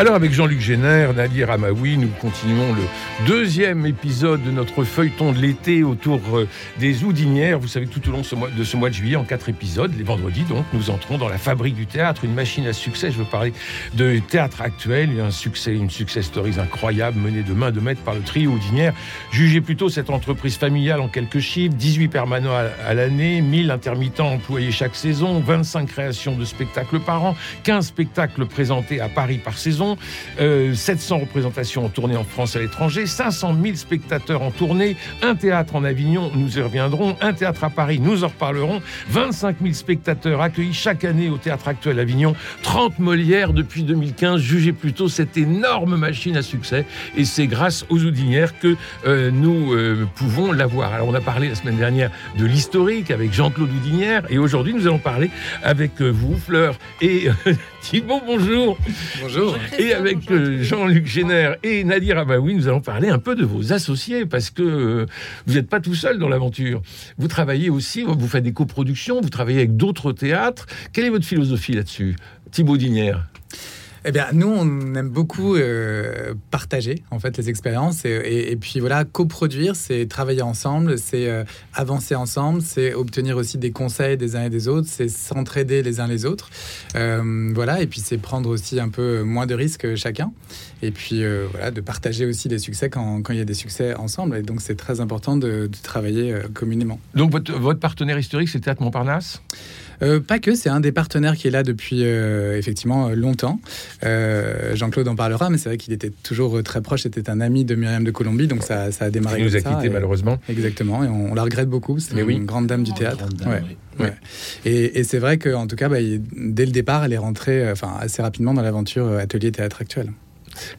Alors avec Jean-Luc Génère, Nadir Amaoui, nous continuons le deuxième épisode de notre feuilleton de l'été autour euh, des Houdinières. Vous savez, tout au long de ce mois de juillet, en quatre épisodes, les vendredis donc, nous entrons dans la fabrique du théâtre, une machine à succès. Je veux parler de théâtre actuel, un succès, une success story incroyable menée de main de maître par le trio Houdinière. Jugez plutôt cette entreprise familiale en quelques chiffres, 18 permanents à, l'année, 1000 intermittents employés chaque saison, 25 créations de spectacles par an, 15 spectacles présentés à Paris par saison, 700 euh, représentations en tournée en France et à l'étranger, 500 000 spectateurs en tournée, un théâtre en Avignon, nous y reviendrons, un théâtre à Paris, nous en reparlerons, 25 000 spectateurs accueillis chaque année au théâtre actuel Avignon, 30 Molières depuis 2015, jugez plutôt cette énorme machine à succès et c'est grâce aux Houdinières que euh, nous euh, pouvons l'avoir. Alors on a parlé la semaine dernière de l'historique avec Jean-Claude Houdinière et aujourd'hui nous allons parler avec vous Fleur et Thibault, bonjour. Bonjour. Et avec euh, Jean-Luc Génère et Nadir Abaoui, nous allons parler un peu de vos associés parce que euh, vous n'êtes pas tout seul dans l'aventure. Vous travaillez aussi, vous faites des coproductions, vous travaillez avec d'autres théâtres. Quelle est votre philosophie là-dessus? Thibault Dinière eh bien, nous, on aime beaucoup euh, partager en fait les expériences et, puis voilà, coproduire, c'est travailler ensemble, c'est euh, avancer ensemble, c'est obtenir aussi des conseils des uns et des autres, c'est s'entraider les uns les autres, euh, voilà, et puis c'est prendre aussi un peu moins de risques chacun, et puis voilà, de partager aussi les succès quand, il y a des succès ensemble. Et donc, c'est très important de, de travailler communément. Donc, votre, votre partenaire historique, c'est Théâtre Montparnasse? Euh, pas que, c'est un des partenaires qui est là depuis euh, effectivement longtemps. Euh, Jean-Claude en parlera, mais c'est vrai qu'il était toujours très proche. C'était un ami de Myriam de Colombie, donc ça, ça a démarré. Il nous a quittés malheureusement. Exactement, et on, la regrette beaucoup. C'était une grande dame du théâtre. ouais. Et, c'est vrai qu'en tout cas, bah, dès le départ, elle est rentrée enfin, assez rapidement dans l'aventure Atelier Théâtre Actuel.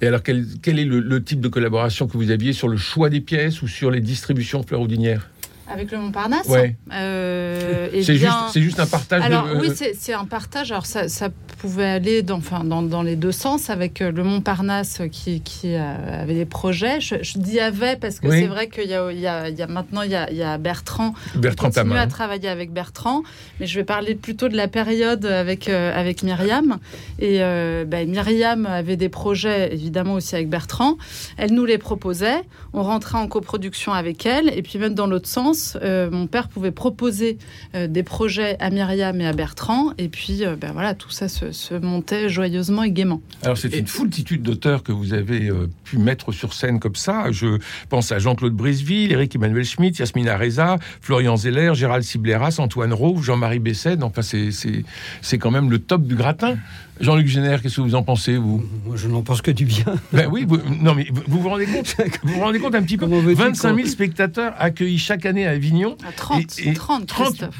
Et alors, quel, quel est le, type de collaboration que vous aviez sur le choix des pièces ou sur les distributions fleurs houdinières avec le Montparnasse ouais. euh, C'est juste, juste, un partage Alors oui, c'est un partage. Alors ça, ça pouvait aller dans, enfin, dans, dans, les deux sens avec euh, le Montparnasse qui, qui euh, avait des projets. Je, dis avait parce que c'est vrai qu'il y, y, y a, maintenant il y a, il y a Bertrand. Bertrand qui continue à travailler avec Bertrand, mais je vais parler plutôt de la période avec euh, avec Myriam. Et ben, Myriam avait des projets évidemment aussi avec Bertrand. Elle nous les proposait. On rentrait en coproduction avec elle. Et puis même dans l'autre sens, euh, mon père pouvait proposer euh, des projets à Myriam et à Bertrand, et puis euh, ben voilà, tout ça se, montait joyeusement et gaiement. Alors c'est une foultitude d'auteurs que vous avez pu mettre sur scène comme ça. Je pense à Jean-Claude Briseville, Eric Emmanuel Schmitt, Yasmina Reza, Florian Zeller, Gérald Sibleras, Antoine Rowe, Jean-Marie Bessède. Enfin, c'est quand même le top du gratin. Jean-Luc Génère, qu'est-ce que vous en pensez, vous? Moi, je n'en pense que du bien. Ben oui, non, mais vous vous rendez compte Vous vous rendez compte un petit peu 25 000 spectateurs accueillis chaque année à Avignon. 30, et, 30,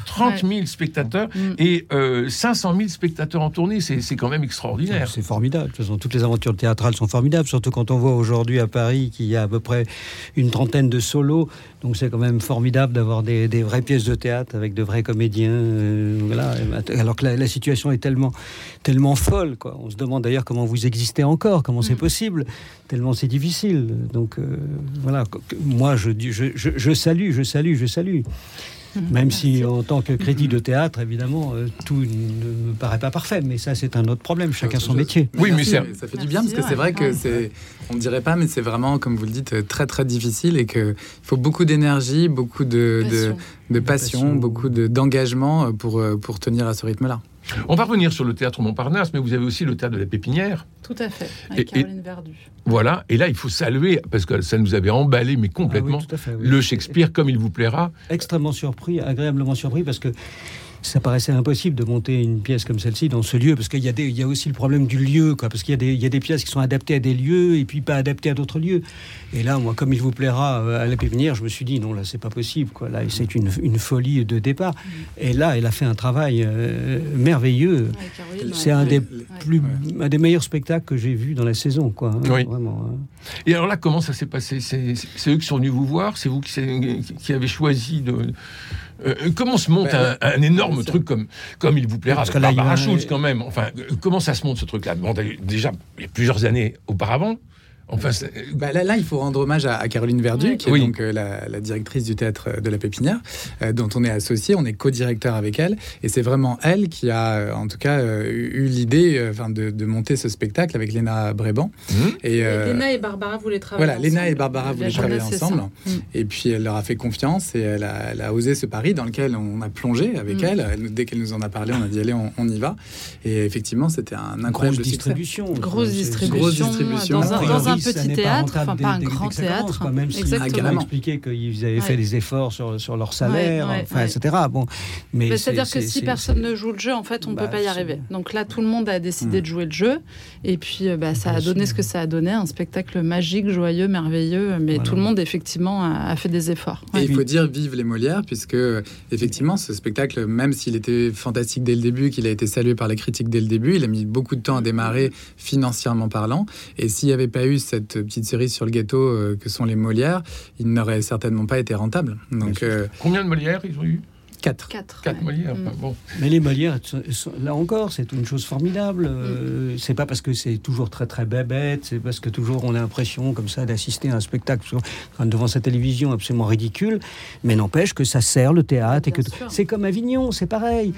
30, 000 spectateurs mm. et 500 euh, 000 spectateurs en tournée. C'est quand même extraordinaire. C'est formidable. De toute façon, toutes les aventures théâtrales sont formidables, surtout quand on voit aujourd'hui à Paris qu'il y a à peu près une trentaine de solos. Donc c'est quand même formidable d'avoir des, vraies pièces de théâtre avec de vrais comédiens. Euh, voilà. Alors que la, la, situation est tellement, tellement folle. Quoi. On se demande d'ailleurs comment vous existez encore, comment c'est mm. possible, tellement c'est difficile. Donc euh, voilà, moi je, je, je, je salue, je salue, je salue. Même si, en tant que critique de théâtre, évidemment, euh, tout ne me paraît pas parfait. Mais ça, c'est un autre problème. Chacun son métier. Oui, mais ça fait du bien parce que c'est vrai que c'est, on ne dirait pas, mais c'est vraiment, comme vous le dites, très très difficile et qu'il faut beaucoup d'énergie, beaucoup de, passion, de, passion, beaucoup d'engagement pour, euh, pour tenir à ce rythme-là. On va revenir sur le théâtre Montparnasse, mais vous avez aussi le théâtre de la Pépinière. Tout à fait, avec Caroline Verdu. Voilà, et là, il faut saluer, parce que ça nous avait emballé, mais complètement, ah le Shakespeare comme il vous plaira. Extrêmement surpris, agréablement surpris, parce que ça paraissait impossible de monter une pièce comme celle-ci dans ce lieu, parce qu'il y, a des- il y a aussi le problème du lieu, quoi, parce qu'il y, a des- il y a des pièces qui sont adaptées à des lieux et puis pas adaptées à d'autres lieux. Et là, moi, comme il vous plaira euh, à la pépinière, je me suis dit, non, là, c'est pas possible. Quoi. Là, c'est une, une folie de départ. Et là, elle a fait un travail euh, merveilleux. Ouais, C'est un des Ouais. plus, un des meilleurs spectacles que j'ai vu dans la saison, quoi. hein, Oui. Vraiment. hein. Et alors là, comment ça s'est passé? C'est eux qui sont venus vous voir? C'est vous qui avez choisi de. Euh, comment se monte Ben, un, un énorme truc comme, comme il vous plaira Parce que là, il y a Barbara Schultz quand même Enfin, euh, comment ça se monte ce truc-là? Bon, Déjà, il y a plusieurs années auparavant. Enfin, Bah, là, là, il faut rendre hommage à, à Caroline Verdu, qui est Oui. donc euh, la, la directrice du théâtre euh, de la Pépinière, euh, dont on est associé, on est co-directeur avec elle, et c'est vraiment elle qui a, en tout cas, euh, eu l'idée, euh, enfin, de, de monter ce spectacle avec Léna Bréban. Hmm Et, euh, Léna et Barbara voulaient travailler voilà, Léna ensemble. et Barbara La voulaient travailler ensemble. ça. Mm. Et puis elle leur a fait confiance et elle a, elle a osé ce pari dans lequel on a plongé avec Mm. elle. Dès qu'elle nous en a parlé, on a dit allez, on, on y va. Et effectivement, c'était un Grosse incroyable succès. distribution. Grosse distribution, Grosse distribution. dans un, A priori, dans un ça petit théâtre, enfin pas un grand théâtre. quoi, même si Exactement. Ah, carrément. expliqué qu'ils avaient fait des efforts sur, sur leur salaire, Ouais, ouais, enfin, ouais. etc. Bon, mais Mais c'est- C'est-à-dire que si personne ne joue le jeu, en fait, on ne Bah, peut pas y arriver. Donc là, tout le monde a décidé Mm. de jouer le jeu. Et puis, euh, bah, ça a donné ce que ça a donné, un spectacle magique, joyeux, merveilleux. Mais Voilà. tout le monde, effectivement, a, a fait des efforts. Et il faut dire vive les Molières, puisque effectivement, ce spectacle, même s'il était fantastique dès le début, qu'il a été salué par la critique dès le début, il a mis beaucoup de temps à démarrer financièrement parlant. Et s'il n'y avait pas eu cette petite cerise sur le gâteau euh, que sont les Molières, il n'aurait certainement pas été rentable. Donc, euh, Combien de Molières ils ont eu? 4. Quatre. Quatre ouais. Molières. Mm. bon. Mais les Molières, là encore, c'est une chose formidable. Euh, C'est pas parce que c'est toujours très très bébête, c'est parce que toujours on a l'impression comme ça d'assister à un spectacle devant sa télévision absolument ridicule. Mais n'empêche que ça sert le théâtre et que c'est comme Avignon, c'est pareil.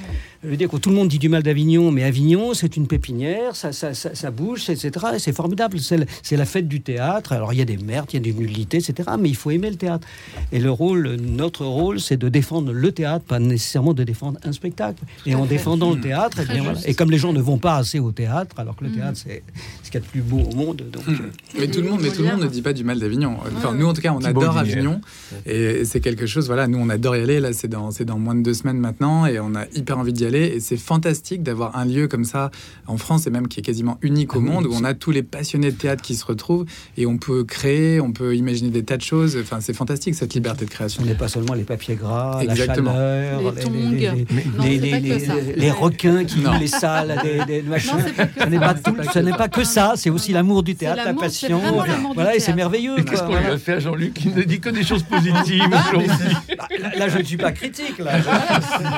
Je veux dire que tout le monde dit du mal d'Avignon, mais Avignon, c'est une pépinière, ça, ça, ça, ça bouge, etc. Et c'est formidable. C'est la fête du théâtre. Alors il y a des merdes, il y a des nullités, etc. Mais il faut aimer le théâtre. Et le rôle, notre rôle, c'est de défendre le théâtre, pas nécessairement de défendre un spectacle. Et en fait. défendant le théâtre, eh Très bien, voilà. et comme les gens ne vont pas assez au théâtre, alors que le Mm. théâtre, c'est ce qu'il y a de plus beau au monde. Donc, euh, Mais tout le monde, mais tout le monde ne dit pas du mal d'Avignon. Enfin, Ouais, nous, en tout cas, on adore. Avignon, et c'est quelque chose. Voilà, nous, on adore y aller. Là, c'est dans, c'est dans moins de deux semaines maintenant, et on a hyper envie d'y aller. Et c'est fantastique d'avoir un lieu comme ça en France, et même qui est quasiment unique au Ah monde, où on a tous les passionnés de théâtre qui se retrouvent, et on peut créer, on peut imaginer des tas de choses. Enfin, c'est fantastique cette liberté de création. ce n'est pas seulement les papiers gras, Exactement. la chaleur, Les tongs. requins qui Non. les salles, des, des machins. Ce n'est ça. pas que ça, c'est aussi l'amour du théâtre, la passion. Voilà, et c'est merveilleux. Et qu'est-ce qu'on lui a fait à Jean-Luc? Il ne dit que des choses positives aujourd'hui. Bah, Là, là, je ne suis pas critique. Là.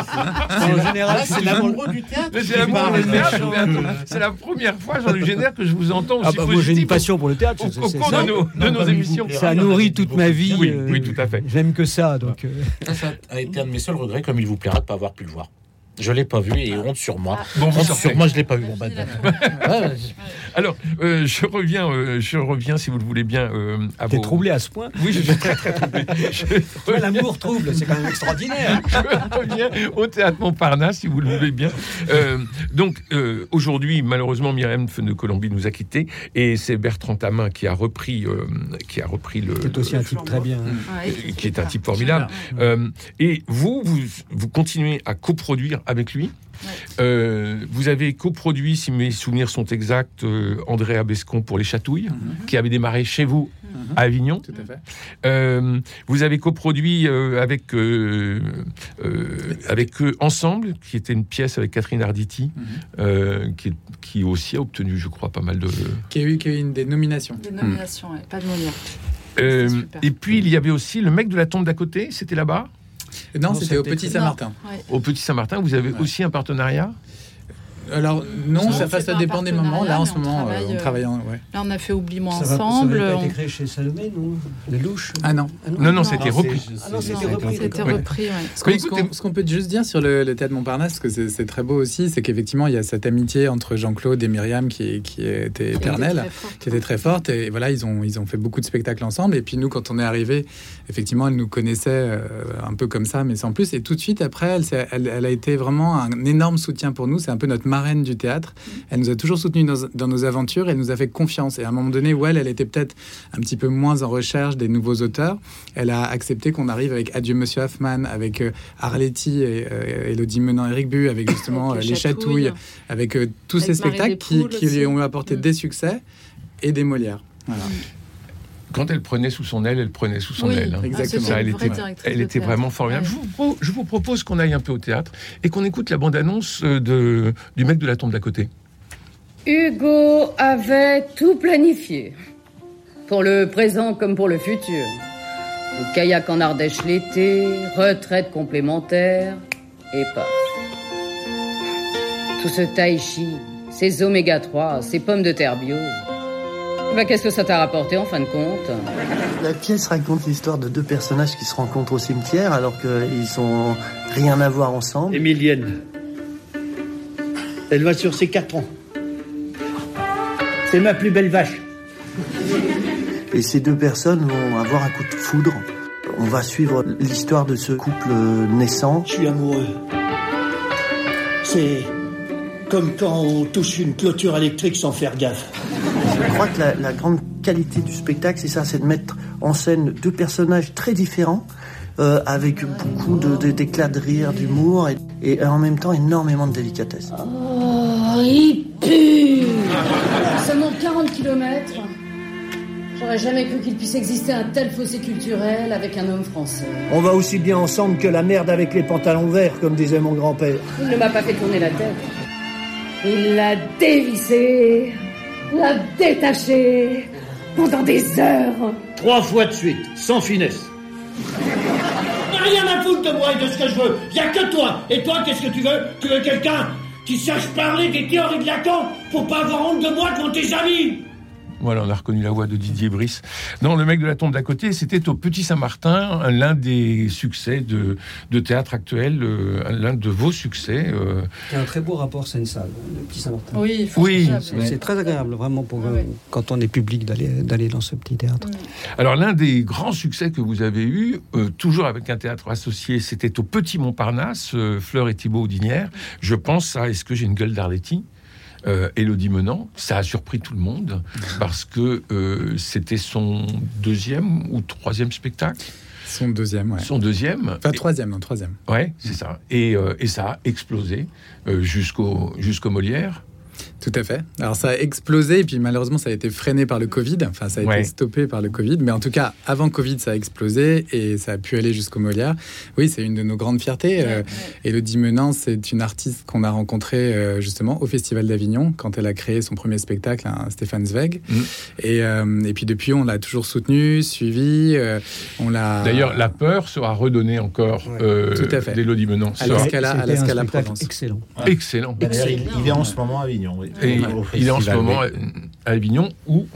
en général, c'est l'amour. du théâtre. C'est du théâtre, C'est la première fois, Jean-Luc Génère, que je vous entends aussi Ah bah, moi, j'ai une passion pour le théâtre. au, cours ça, de nos, de émissions. ça nourrit toute ma vie. Oui, euh, oui, tout à fait. J'aime que ça. Donc, euh, Ça, ça a été un de mes seuls regrets, comme il vous plaira, de ne pas avoir pu le voir. Je l'ai pas vu et honte sur moi. Bon, vous Honte sur moi, je l'ai pas vu. Bon, bah, ouais. Alors, euh, je reviens, euh, je reviens, si vous le voulez bien, euh, à t'es vos... troublé à ce point. Oui, je suis très très troublé. Toi, L'amour trouble, c'est quand même extraordinaire. je reviens au théâtre Montparnasse, si vous le voulez bien. Euh, donc, euh, aujourd'hui, malheureusement, Myriam de Colombie nous a quittés, et c'est Bertrand Tamin qui a repris, euh, qui a repris le, C'est aussi un type très bien. Ouais, qui est un type formidable. Euh, et vous, vous, vous continuez à coproduire avec lui. Euh, vous avez coproduit, si mes souvenirs sont exacts, euh, André Abescon pour Les Chatouilles, qui avait démarré chez vous à Avignon. Tout à fait. Euh, vous avez coproduit euh, avec, euh, euh, avec eux Ensemble, qui était une pièce avec Catherine Arditi, Mhm. euh, qui, qui aussi a obtenu, je crois, pas mal de. Qui a eu, qui a eu une des nominations. Des nominations, ouais, pas de Molière. Euh, et puis il y avait aussi le mec de la tombe d'à côté, c'était là-bas, Non, Non, c'était au Petit. Saint-Martin. Ouais. au Petit Saint-Martin. Vous avez Ouais. aussi un partenariat? Alors non, ça, ça dépend des moments. Là, en ce moment, mais on euh, on travaille, en- ouais. Là, on a fait Oublie-moi Ça va- ensemble. Ça pas on- été créé chez Salomé, non Les louches Ah non. Non, non, Non. c'était repris. Ah non, c'était repris. C'était repris, ouais. Ce qu'on peut juste dire sur le, le théâtre Montparnasse, parce que c'est- très beau aussi, c'est qu'effectivement, il y a cette amitié entre Jean-Claude et Myriam qui, qui était éternelle. Très forte. qui était très forte et voilà ils ont ils ont fait beaucoup de spectacles ensemble et puis nous quand on est arrivé effectivement elle nous connaissait euh, un peu comme ça mais sans plus et tout de suite après elle, elle a été vraiment un énorme soutien pour nous c'est un peu notre marraine du théâtre. Elle nous a toujours soutenus dans, dans nos aventures. Elle nous a fait confiance. Et à un moment donné, où elle, était peut-être un petit peu moins en recherche des nouveaux auteurs. Elle a accepté qu'on arrive avec Adieu Monsieur Hoffman, avec euh, Arletty et euh, Elodie Menant, Eric Bu, avec justement Avec euh, les Les Chatouilles, Chatouilles. avec euh, tous Avec ces Marie spectacles qui, lui ont apporté Mm. des succès et des Molières. Voilà. Quand elle prenait sous son aile, elle prenait sous son Oui. aile. hein. Exactement. Ça, elle était, elle vraiment formidable. Ouais. Je, vous, pro- je vous propose qu'on aille un peu au théâtre et qu'on écoute la bande-annonce euh, de, du mec de la tombe d'à côté. Hugo avait tout planifié. Pour le présent comme pour le futur. Le kayak en Ardèche l'été, retraite complémentaire, et paf. Tout ce tai chi, ces oméga 3, ces pommes de terre bio. Bah, qu'est-ce que ça t'a rapporté en fin de compte? La pièce raconte l'histoire de deux personnages qui se rencontrent au cimetière alors qu'ils sont rien à voir ensemble? Émilienne. Elle va sur ses quatre ans. C'est ma plus belle vache. Et ces deux personnes vont avoir un coup de foudre. On va suivre l'histoire de ce couple naissant. Je suis amoureux. C'est comme quand on touche une clôture électrique sans faire gaffe. Je crois que la, la grande qualité du spectacle, c'est ça, c'est de mettre en scène deux personnages très différents, euh, avec beaucoup de- de- d'éclats de, rire, d'humour, et, et en même temps énormément de délicatesse. Oh, il pue Seulement 40 kilomètres. J'aurais jamais cru qu'il puisse exister un tel fossé culturel avec un homme français. On va aussi bien ensemble que la merde avec les pantalons verts, comme disait mon grand-père. Il ne m'a pas fait tourner la tête. Il l'a dévissé, l'a détaché pendant des heures. Trois fois de suite, sans finesse. Rien à foutre de moi et de ce que je veux. Y a que toi. Et toi, qu'est-ce que tu veux? Tu veux quelqu'un qui sache parler des théories de Lacan pour pas avoir honte de moi devant tes amis Voilà, on a reconnu la voix de Didier Brice. Non, le mec de la tombe d'à côté, c'était au Petit Saint-Martin, l'un des succès de, de théâtre actuel, euh, l'un de vos succès. euh. C'est un très beau rapport scène-salle, le petit Saint-Martin. Oui, Oui. C'est c'est très agréable, vraiment, pour, euh, quand on est public, d'aller d'aller dans ce petit théâtre. Alors, l'un des grands succès que vous avez eu, euh, toujours avec un théâtre associé, c'était au Petit Montparnasse, euh, Fleur et Thibaut Audinière. Je pense à Est-ce que j'ai une gueule d'Arletty euh, Élodie Menant, ça a surpris tout le monde parce que euh, c'était son deuxième ou troisième spectacle, Son deuxième, ouais. son deuxième. Enfin, troisième, non, troisième. Ouais, c'est ça. Et, euh, et ça a explosé euh, jusqu'au jusqu'au Molière. Tout à fait. Alors ça a explosé et puis malheureusement ça a été freiné par le Covid. Enfin ça a Ouais. été stoppé par le Covid. Mais en tout cas avant Covid ça a explosé et ça a pu aller jusqu'au Molière. Oui c'est une de nos grandes fiertés. Euh, Élodie Menant c'est une artiste qu'on a rencontrée euh, justement au Festival d'Avignon quand elle a créé son premier spectacle, un Stéphane Zweig. Et, euh, et puis depuis on l'a toujours soutenue, suivie. euh, on l'a. D'ailleurs, La Peur sera redonnée encore euh, Tout à fait. d'Élodie Menant. À Sera Scala- à la C'était un Scala spectacle Provence. excellent. excellent. Il, il est en ce moment à Avignon. oui. Et il est en ce moment à Avignon ou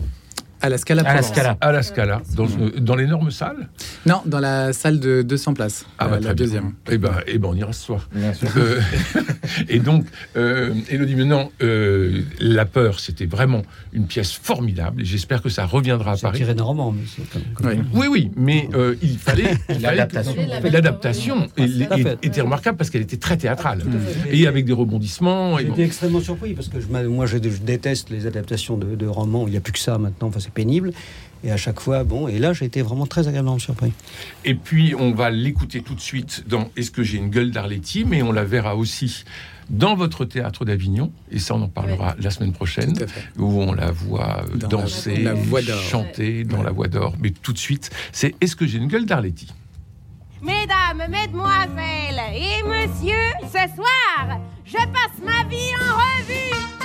À la Scala À la. Scala. à la Scala, dans, euh, dans l'énorme salle. Non, dans la salle de 200 places. Ah, euh, bah, la très bien. deuxième. Eh ben, eh ben, on ira ce soir. Bien sûr. Euh, et donc, euh, Élodie Menant, euh, La Peur, c'était vraiment une pièce formidable. Et j'espère que ça reviendra à C'est Paris. tiré d'un roman, comme- comme- Oui. Oui, oui, mais euh, il fallait. L'adaptation. L'adaptation fait. était remarquable parce qu'elle était très théâtrale. Et avec des rebondissements. Été extrêmement surpris parce que moi je, je déteste les adaptations de, de romans. Il n'y a plus que ça maintenant. Enfin, c'est pénible. Et à chaque fois, bon. Et là, j'ai été vraiment très agréablement surpris. Et puis, on va l'écouter tout de suite dans Est-ce que j'ai une gueule d'Arletty Mais on la verra aussi dans votre théâtre d'Avignon. Et ça, on en parlera la semaine prochaine. Où on la voit Dans danser, la voix d'or. chanter dans Ouais. la voix d'or. Mais tout de suite, c'est Est-ce que j'ai une gueule d'Arletty Mesdames, mesdemoiselles et messieurs, ce soir, je passe ma vie en revue.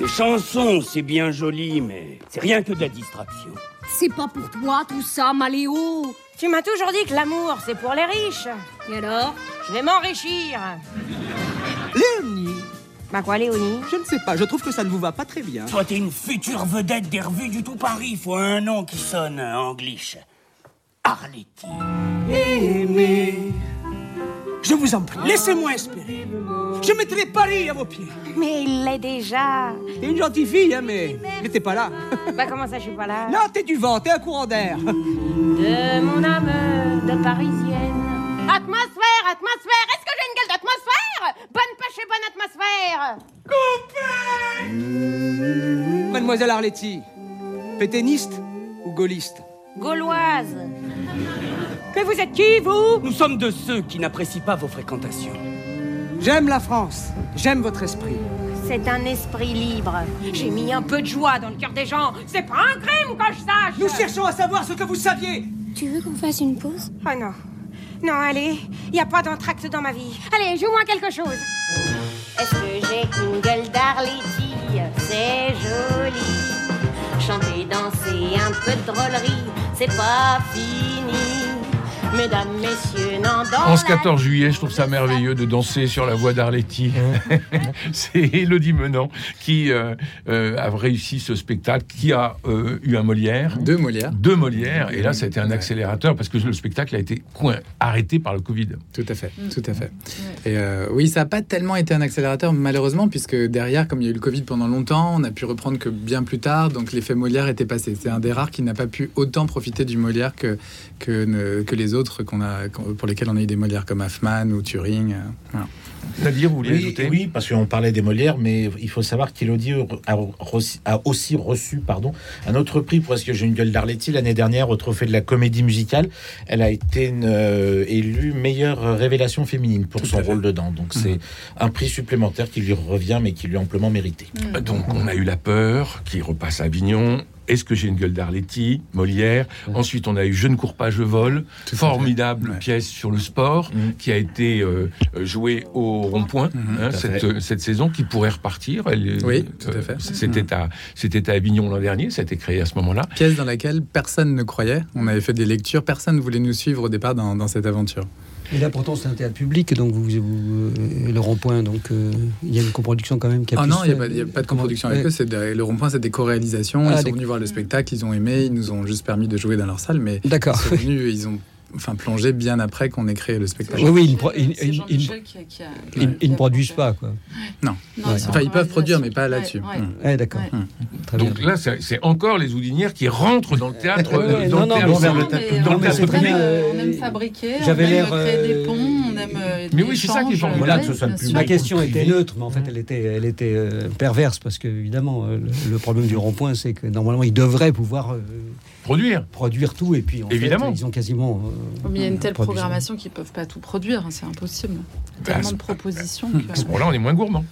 Les chansons, c'est bien joli, mais c'est rien que de la distraction. C'est pas pour toi tout ça, Maléo Tu m'as toujours dit que l'amour, c'est pour les riches. Et alors? Je vais m'enrichir. Léonie, Bah quoi, Léonie? Je ne sais pas, je trouve que ça ne vous va pas très bien. Toi, t'es une future vedette des revues du tout Paris. Faut un nom qui sonne anglish. Arletty. Aimé, je vous en prie, laissez-moi espérer. Je mettrai Paris à vos pieds. Mais il l'est déjà. T'es une gentille fille, hein, mais t'es pas là. Bah comment ça, je suis pas là Là, t'es du vent, t'es un courant d'air. De mon âme de parisienne. Atmosphère, atmosphère, est-ce que j'ai une gueule d'atmosphère? Bonne pêche et bonne atmosphère frère Mademoiselle Arletty, pétainiste ou gaulliste? Gauloise. Mais vous êtes qui, vous? Nous sommes de ceux qui n'apprécient pas vos fréquentations. J'aime la France, j'aime votre esprit. C'est un esprit libre. J'ai mis un peu de joie dans le cœur des gens. C'est pas un crime que je sache Nous cherchons à savoir ce que vous saviez Tu veux qu'on fasse une pause? Oh non. Non, allez, y a pas d'entracte dans ma vie. Allez, joue-moi quelque chose. Est-ce que j'ai une gueule d'Arletty C'est joli. Chanter, danser, un peu de drôlerie, c'est pas fini. Mesdames, messieurs, non, dans 11-14 juillet, je trouve ça merveilleux de danser sur la voie d'Arletty. C'est Elodie Menant qui euh, euh, a réussi ce spectacle, qui a euh, eu un Molière. Deux Molières. Deux Molières. Et là, ça a été un accélérateur parce que le spectacle a été coin- arrêté par le Covid. Tout à fait, tout à fait. Et euh, oui, ça n'a pas tellement été un accélérateur, malheureusement, puisque derrière, comme il y a eu le Covid pendant longtemps, on a pu reprendre que bien plus tard, donc l'effet Molière était passé. C'est un des rares qui n'a pas pu autant profiter du Molière que, que, ne- que les autres qu'on a, pour lesquels on a eu des Molières comme Hoffman ou Turing. euh, voilà. Nadir, vous voulez Oui, ajouter oui, parce qu'on parlait des Molières, mais il faut savoir qu'Élodie a, aussi reçu pardon, un autre prix pour Est-ce que j'ai une gueule d'Arletty l'année dernière au Trophée de la comédie musicale. Elle a été euh, élue meilleure révélation féminine pour son rôle dedans. Donc c'est un prix supplémentaire qui lui revient, mais qui lui est amplement mérité. Donc on a eu La Peur qui repasse à Avignon. Est-ce que j'ai une gueule d'Arletty Molière. Ensuite, on a eu Je ne cours pas, je vole. Formidable pièce sur le sport qui a été euh, jouée au rond-point hein, à cette, fait. euh, cette saison qui pourrait repartir. Elle, Oui, euh, tout à fait. C'était à, c'était à Avignon l'an dernier. Ça a été créé à ce moment-là. Pièce dans laquelle personne ne croyait. On avait fait des lectures, personne ne voulait nous suivre au départ dans, dans cette aventure. Et là, pourtant, c'est un théâtre public, donc vous, vous- euh, le rond-point, donc euh, il y a une coproduction quand même qui a Ah non, il n'y a, pas- il y a pas de coproduction avec Ouais. eux. C'est le rond-point, c'est des co-réalisations. Ah, ils sont venus voir le spectacle, ils ont aimé, ils nous ont juste permis de jouer dans leur salle, mais D'accord. ils sont venus, ils ont enfin plongé bien après qu'on ait créé le spectacle. Oui, oui, ils ne pro- ils- C'est ils- Jean-Michel qui a- qui a- ils- ils ne produisent pas, quoi. Non. Non, ils sont Enfin, ils en peuvent produire, mais pas là-dessus. Ouais, ouais. Ouais, d'accord. Bien. Donc là, c'est encore les Oudinières qui rentrent dans le théâtre. Dans non, le non, théâtre- mais- vers le Non, théâtre- mais dans le on, théâtre aime, public. on aime fabriquer, j'avais on aime l'air, créer des euh, ponts, on aime. euh, Mais oui, c'est ça qui est formidable. Voilà, que oui, ce soit le public. Ma question était neutre, mais en fait, elle était, elle était euh, perverse parce que, évidemment, euh, le, le problème du rond-point, c'est que normalement, ils devraient pouvoir euh, Produire. produire tout, et puis en Évidemment. fait, ils ont quasiment. euh, Mais il y a une telle programmation qu'ils peuvent pas tout produire, hein, c'est impossible. Bah, Tellement de propositions. À ce que- moment-là, on est moins gourmand.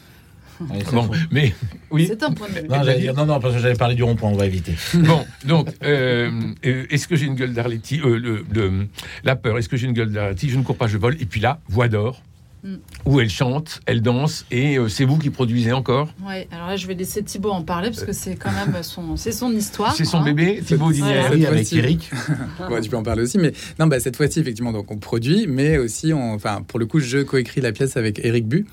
Bon, faux. mais oui. C'est un point de vue. Non, dire- non, non, parce que j'allais parler du rond-point, on va éviter. Bon, donc, euh, euh, est-ce que j'ai une gueule d'Arletty euh, le, le- La peur, est-ce que j'ai une gueule d'Arletty? Je ne cours pas, je vole. Et puis là, Voix d'or, Mm. où elle chante, elle danse, et euh, c'est vous qui produisez encore? Ouais, alors là, je vais laisser Thibaut en parler parce que c'est quand même son, c'est son histoire. C'est son hein. bébé, Thibaut. Voilà. Oui, Cette avec fois-ci- Eric. Ouais, tu peux en parler aussi, mais non, bah, cette fois-ci, effectivement, donc on produit, mais aussi, on, enfin, pour le coup, je coécris la pièce avec Eric Bu,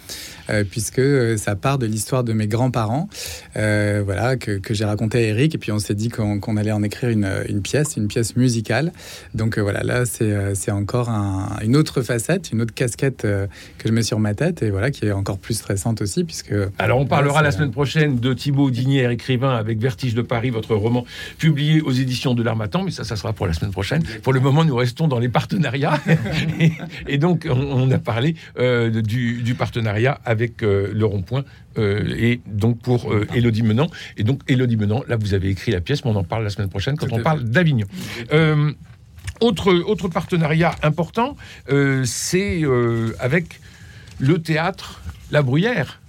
euh, puisque euh, ça part de l'histoire de mes grands-parents, euh, voilà, que, que j'ai raconté à Eric, et puis on s'est dit qu'on allait en écrire une, une pièce, une pièce musicale. Donc euh, voilà, là, c'est encore un- une autre facette, une autre casquette que je mets sur ma tête, et voilà, qui est encore plus stressante aussi, puisque. Alors, on parlera la semaine prochaine de Thibaut Audinière, écrivain avec Vertige de Paris, votre roman publié aux éditions de l'Armatan, mais ça, ça sera pour la semaine prochaine. Pour le moment, nous restons dans les partenariats. et, et donc, on, on a parlé du, du partenariat avec euh, le rond-point, euh, et donc pour euh, Élodie Menant. Et donc, Élodie Menant, là, vous avez écrit la pièce, mais on en parle la semaine prochaine quand on parle d'Avignon. Euh, autre, autre partenariat important, euh, c'est euh, avec le théâtre La Bruyère.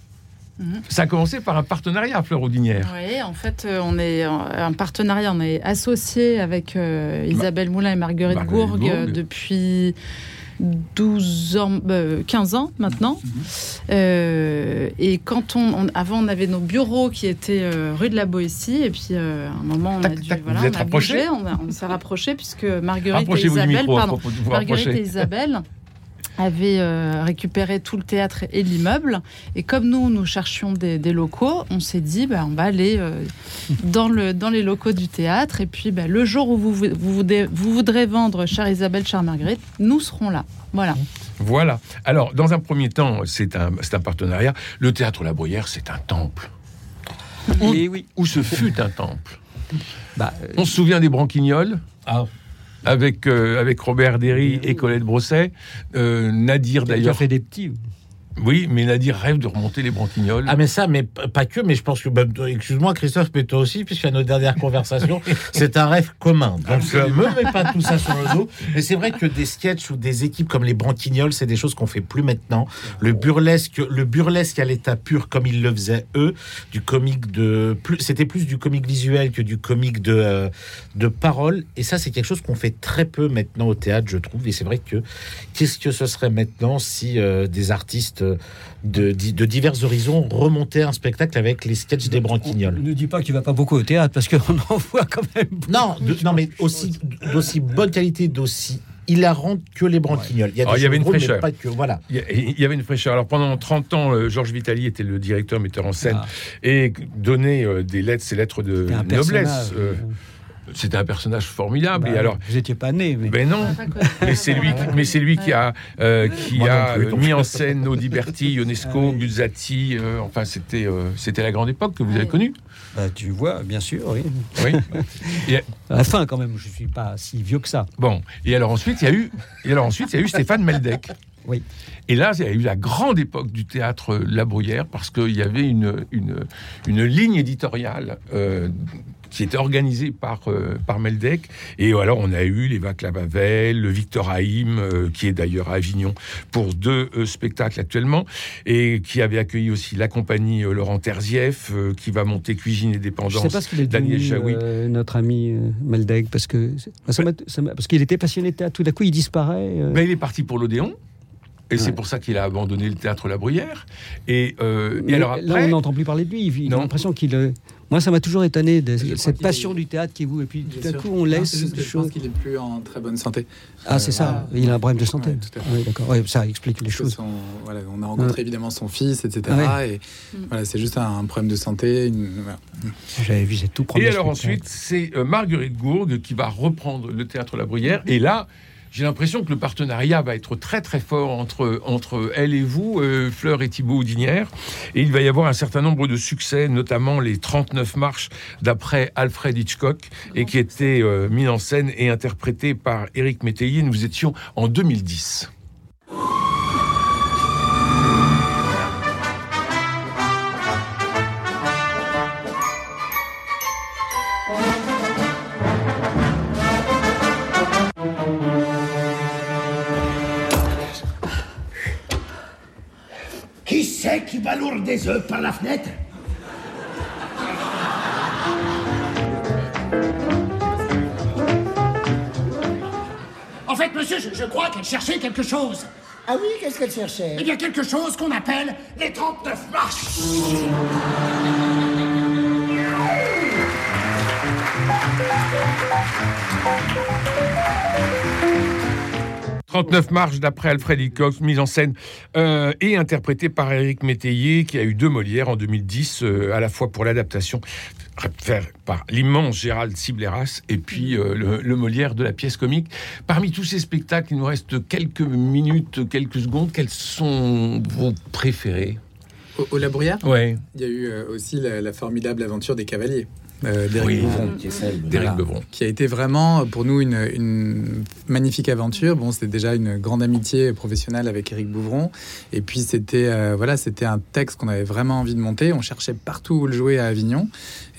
Mhm. Ça a commencé par un partenariat, Fleur Audinière. Oui, en fait, euh, on est un partenariat, on est associé avec euh, Isabelle Moulin et Marguerite, Marguerite Gourgue, Gourgue. euh, depuis 12 ans, euh, 15 ans maintenant. Mhm. Euh, et quand on, on- avant, on avait nos bureaux qui étaient euh, rue de la Boétie, et puis euh, à un moment, on a dû, tac, voilà, on a rapprochés bougé, on, a- on s'est rapprochés puisque Marguerite et Isabelle, micro, pardon, Marguerite et Isabelle avaient euh, récupéré tout le théâtre et l'immeuble. Et comme nous, nous cherchions des, des locaux, on s'est dit, bah, on va aller euh, dans, le, dans les locaux du théâtre. Et puis, bah, le jour où vous, vous, voudrez- vous voudrez vendre, chère Isabelle, chère Marguerite, nous serons là. Voilà. Voilà. Alors, dans un premier temps, c'est un, c'est un partenariat. Le théâtre La Bruyère, c'est un temple. Où, Et oui. où ce fut un temple? Bah, euh, On se souvient des Branquignoles? Ah, avec, euh, avec Robert Derry et Colette Brosset. Euh, Nadir, D'ailleurs, fait des petits. Oui, mais Nadir rêve de remonter les branquignoles. Ah mais ça, mais pas que, mais je pense que, bah, excuse-moi Christophe, mais toi aussi, puisqu'à nos dernières conversations, c'est un rêve commun. Donc euh, me mets pas tout ça sur le dos. Mais c'est vrai que des sketchs ou des équipes comme les branquignoles, c'est des choses qu'on fait plus maintenant. Le burlesque, le burlesque à l'état pur, comme ils le faisaient eux, du comique de plus, c'était plus du comique visuel que du comique de euh, de parole. Et ça, c'est quelque chose qu'on fait très peu maintenant au théâtre, je trouve. Et c'est vrai que qu'est-ce que ce serait maintenant si euh, des artistes de, de divers horizons remontaient un spectacle avec les sketchs des branquignoles Ne dis pas que tu vas pas beaucoup au théâtre parce qu'on en voit quand même. Non, de- non, mais aussi d'aussi bonne qualité, d'aussi hilarante que les branquignoles. Il y, a des Alors, il y avait une drôles, fraîcheur. pas que, voilà. Il y a- il y avait une fraîcheur. Alors pendant 30 ans, euh, Georges Vitali était le directeur metteur en scène Ah. et donnait euh, des lettres, ses lettres de noblesse. Euh, C'était un personnage formidable. Bah, et alors, vous étiez pas né, mais. ben non, mais c'est lui, qui- mais c'est lui qui a, euh, qui Moi a plus, euh, mis en scène Audiberti, Ionesco, Ah oui. Buzzati. euh, enfin, c'était, euh, c'était la grande époque que vous avez connue. Bah, tu vois, bien sûr, oui. Oui. Et- À la fin, quand même, je suis pas si vieux que ça. Bon, et alors ensuite, il y a eu, et alors ensuite, il y a eu Stéphane Meldec. Oui. Et là, il y a eu la grande époque du théâtre La Bruyère parce qu'il y avait une, une, une ligne éditoriale euh, qui était organisée par, euh, par Meldec. Et alors, on a eu les Vaclav-Havel, le Victor Haïm, euh, qui est d'ailleurs à Avignon pour deux euh, spectacles actuellement, et qui avait accueilli aussi la compagnie Laurent Terzieff, qui va monter Cuisine et Je Dépendance. sais pas ce qu'il est Daniel Jaoui. notre ami Meldeg, parce que ça ça parce qu'il était passionné de théâtre. Tout d'un coup, il disparaît. Ben, il est parti pour l'Odéon. Et c'est pour ça qu'il a abandonné le théâtre La Bruyère. Et, euh, et alors là, après, on n'entend plus parler de lui. Il a Non. l'impression qu'il. euh, Moi, ça m'a toujours étonné de cette passion est- du théâtre qui est vous. Et puis tout sûr. coup, on Non, laisse c'est juste que des je pense qu'il est plus en très bonne santé. Ah, c'est Euh, ça. Il a un problème de santé. Ouais, tout à fait. Oui, d'accord. Ouais, ça explique les choses. son- voilà, on a rencontré évidemment son fils, etc. Ah Et voilà, c'est juste un, problème de santé. une- voilà. J'avais vu, c'est tout premier Et alors ensuite, c'est euh, Marguerite Gourgue qui va reprendre le théâtre La Bruyère. Et là, j'ai l'impression que le partenariat va être très très fort entre, entre elle et vous, euh, Fleur et Thibaut Houdinière. Et il va y avoir un certain nombre de succès, notamment les 39 marches d'après Alfred Hitchcock, et qui étaient euh, mis en scène et interprétés par Éric Métayer. Nous étions en 2010. Des œufs par la fenêtre En fait, monsieur, je, je crois qu'elle cherchait quelque chose. Ah oui, qu'est-ce qu'elle cherchait? Eh bien, quelque chose qu'on appelle les 39 marches. 39 marches d'après Alfred Hitchcock, mise en scène euh, et interprétée par Éric Métayer, qui a eu deux Molières en 2010, euh, à la fois pour l'adaptation faite par l'immense Gérald Sibleras et puis euh, le, le Molière de la pièce comique. Parmi tous ces spectacles, il nous reste quelques minutes, quelques secondes. Quels sont vos préférés? Au, au La Bruyère, Ouais. il y a eu aussi la, la formidable aventure des cavaliers. Euh, d'Éric Oui. Qui Voilà. A été vraiment pour nous une, une magnifique aventure. Bon, c'était déjà une grande amitié professionnelle avec Éric Bouvron, et puis c'était euh, voilà, c'était un texte qu'on avait vraiment envie de monter. On cherchait partout où le jouer à Avignon,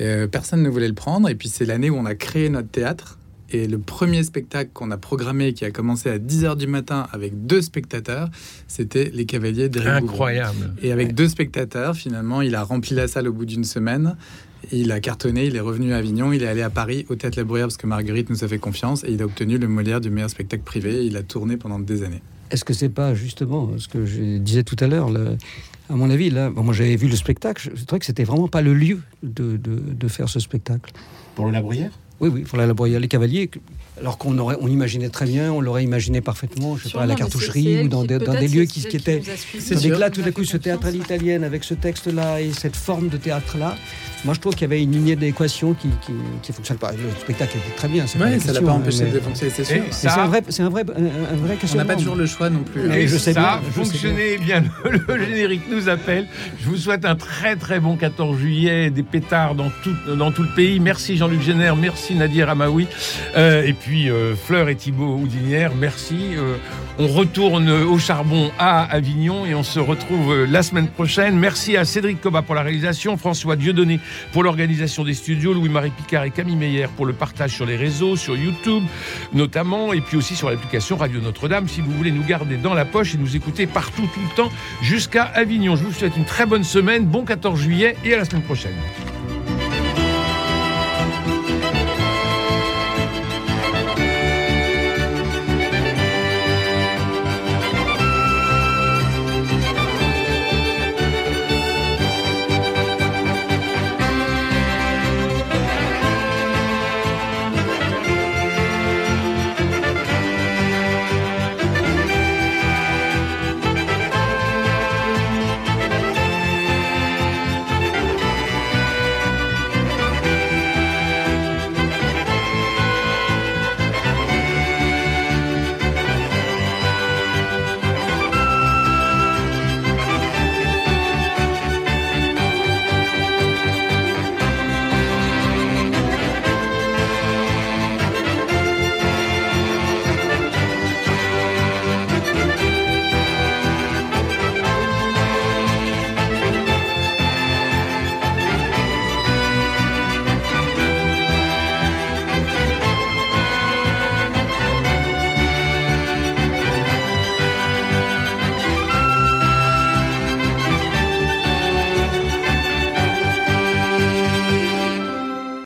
Euh, personne ne voulait le prendre. Et puis c'est l'année où on a créé notre théâtre. Et le premier spectacle qu'on a programmé, qui a commencé à 10h du matin avec deux spectateurs, c'était Les Cavaliers d'Éric Bouvron. Incroyable. Et avec deux spectateurs, finalement, il a rempli la salle au bout d'une semaine. Il a cartonné, il est revenu à Avignon, il est allé à Paris au Théâtre La Bruyère parce que Marguerite nous a fait confiance et il a obtenu le Molière du meilleur spectacle privé. Et il a tourné pendant des années. Est-ce que c'est pas justement ce que je disais tout à l'heure le- À mon avis, là, bon, moi j'avais vu le spectacle, je, trouvais que c'était vraiment pas le lieu de, de, de faire ce spectacle. Pour la bruyère? Oui, oui, pour la Bruyère, les cavaliers, alors qu'on aurait, on imaginait très bien, on l'aurait imaginé parfaitement, je sais pas, à la cartoucherie ou dans, qui- des, dans des lieux qui, qui étaient. Tandis sûr. que là, tout d'un coup, ce théâtre à l'italienne, avec ce texte-là et cette forme de théâtre-là, moi je trouve qu'il y avait une lignée d'équation qui, qui, qui fonctionne pas. Le spectacle était très bien, c'est Ouais, ça l'a pas empêché mais- de fonctionner, c'est sûr. C'est un vrai, c'est un vrai, un, un vrai On n'a pas toujours le choix non plus. hein. Et Et je sais ça bien, fonctionné bien. Le, le générique nous appelle. Je vous souhaite un très très bon 14 juillet, des pétards dans tout, dans tout le pays. Merci Jean-Luc Génère, merci Nadir Amaoui, Euh, et puis euh, Fleur et Thibaut Houdinière, merci. Euh, On retourne au charbon à Avignon et on se retrouve la semaine prochaine. Merci à Cédric Coba pour la réalisation, François Dieudonné pour l'organisation des studios, Louis-Marie Picard et Camille Meyer pour le partage sur les réseaux, sur YouTube notamment, et puis aussi sur l'application Radio Notre-Dame si vous voulez nous garder dans la poche et nous écouter partout, tout le temps, jusqu'à Avignon. Je vous souhaite une très bonne semaine, bon 14 juillet et à la semaine prochaine.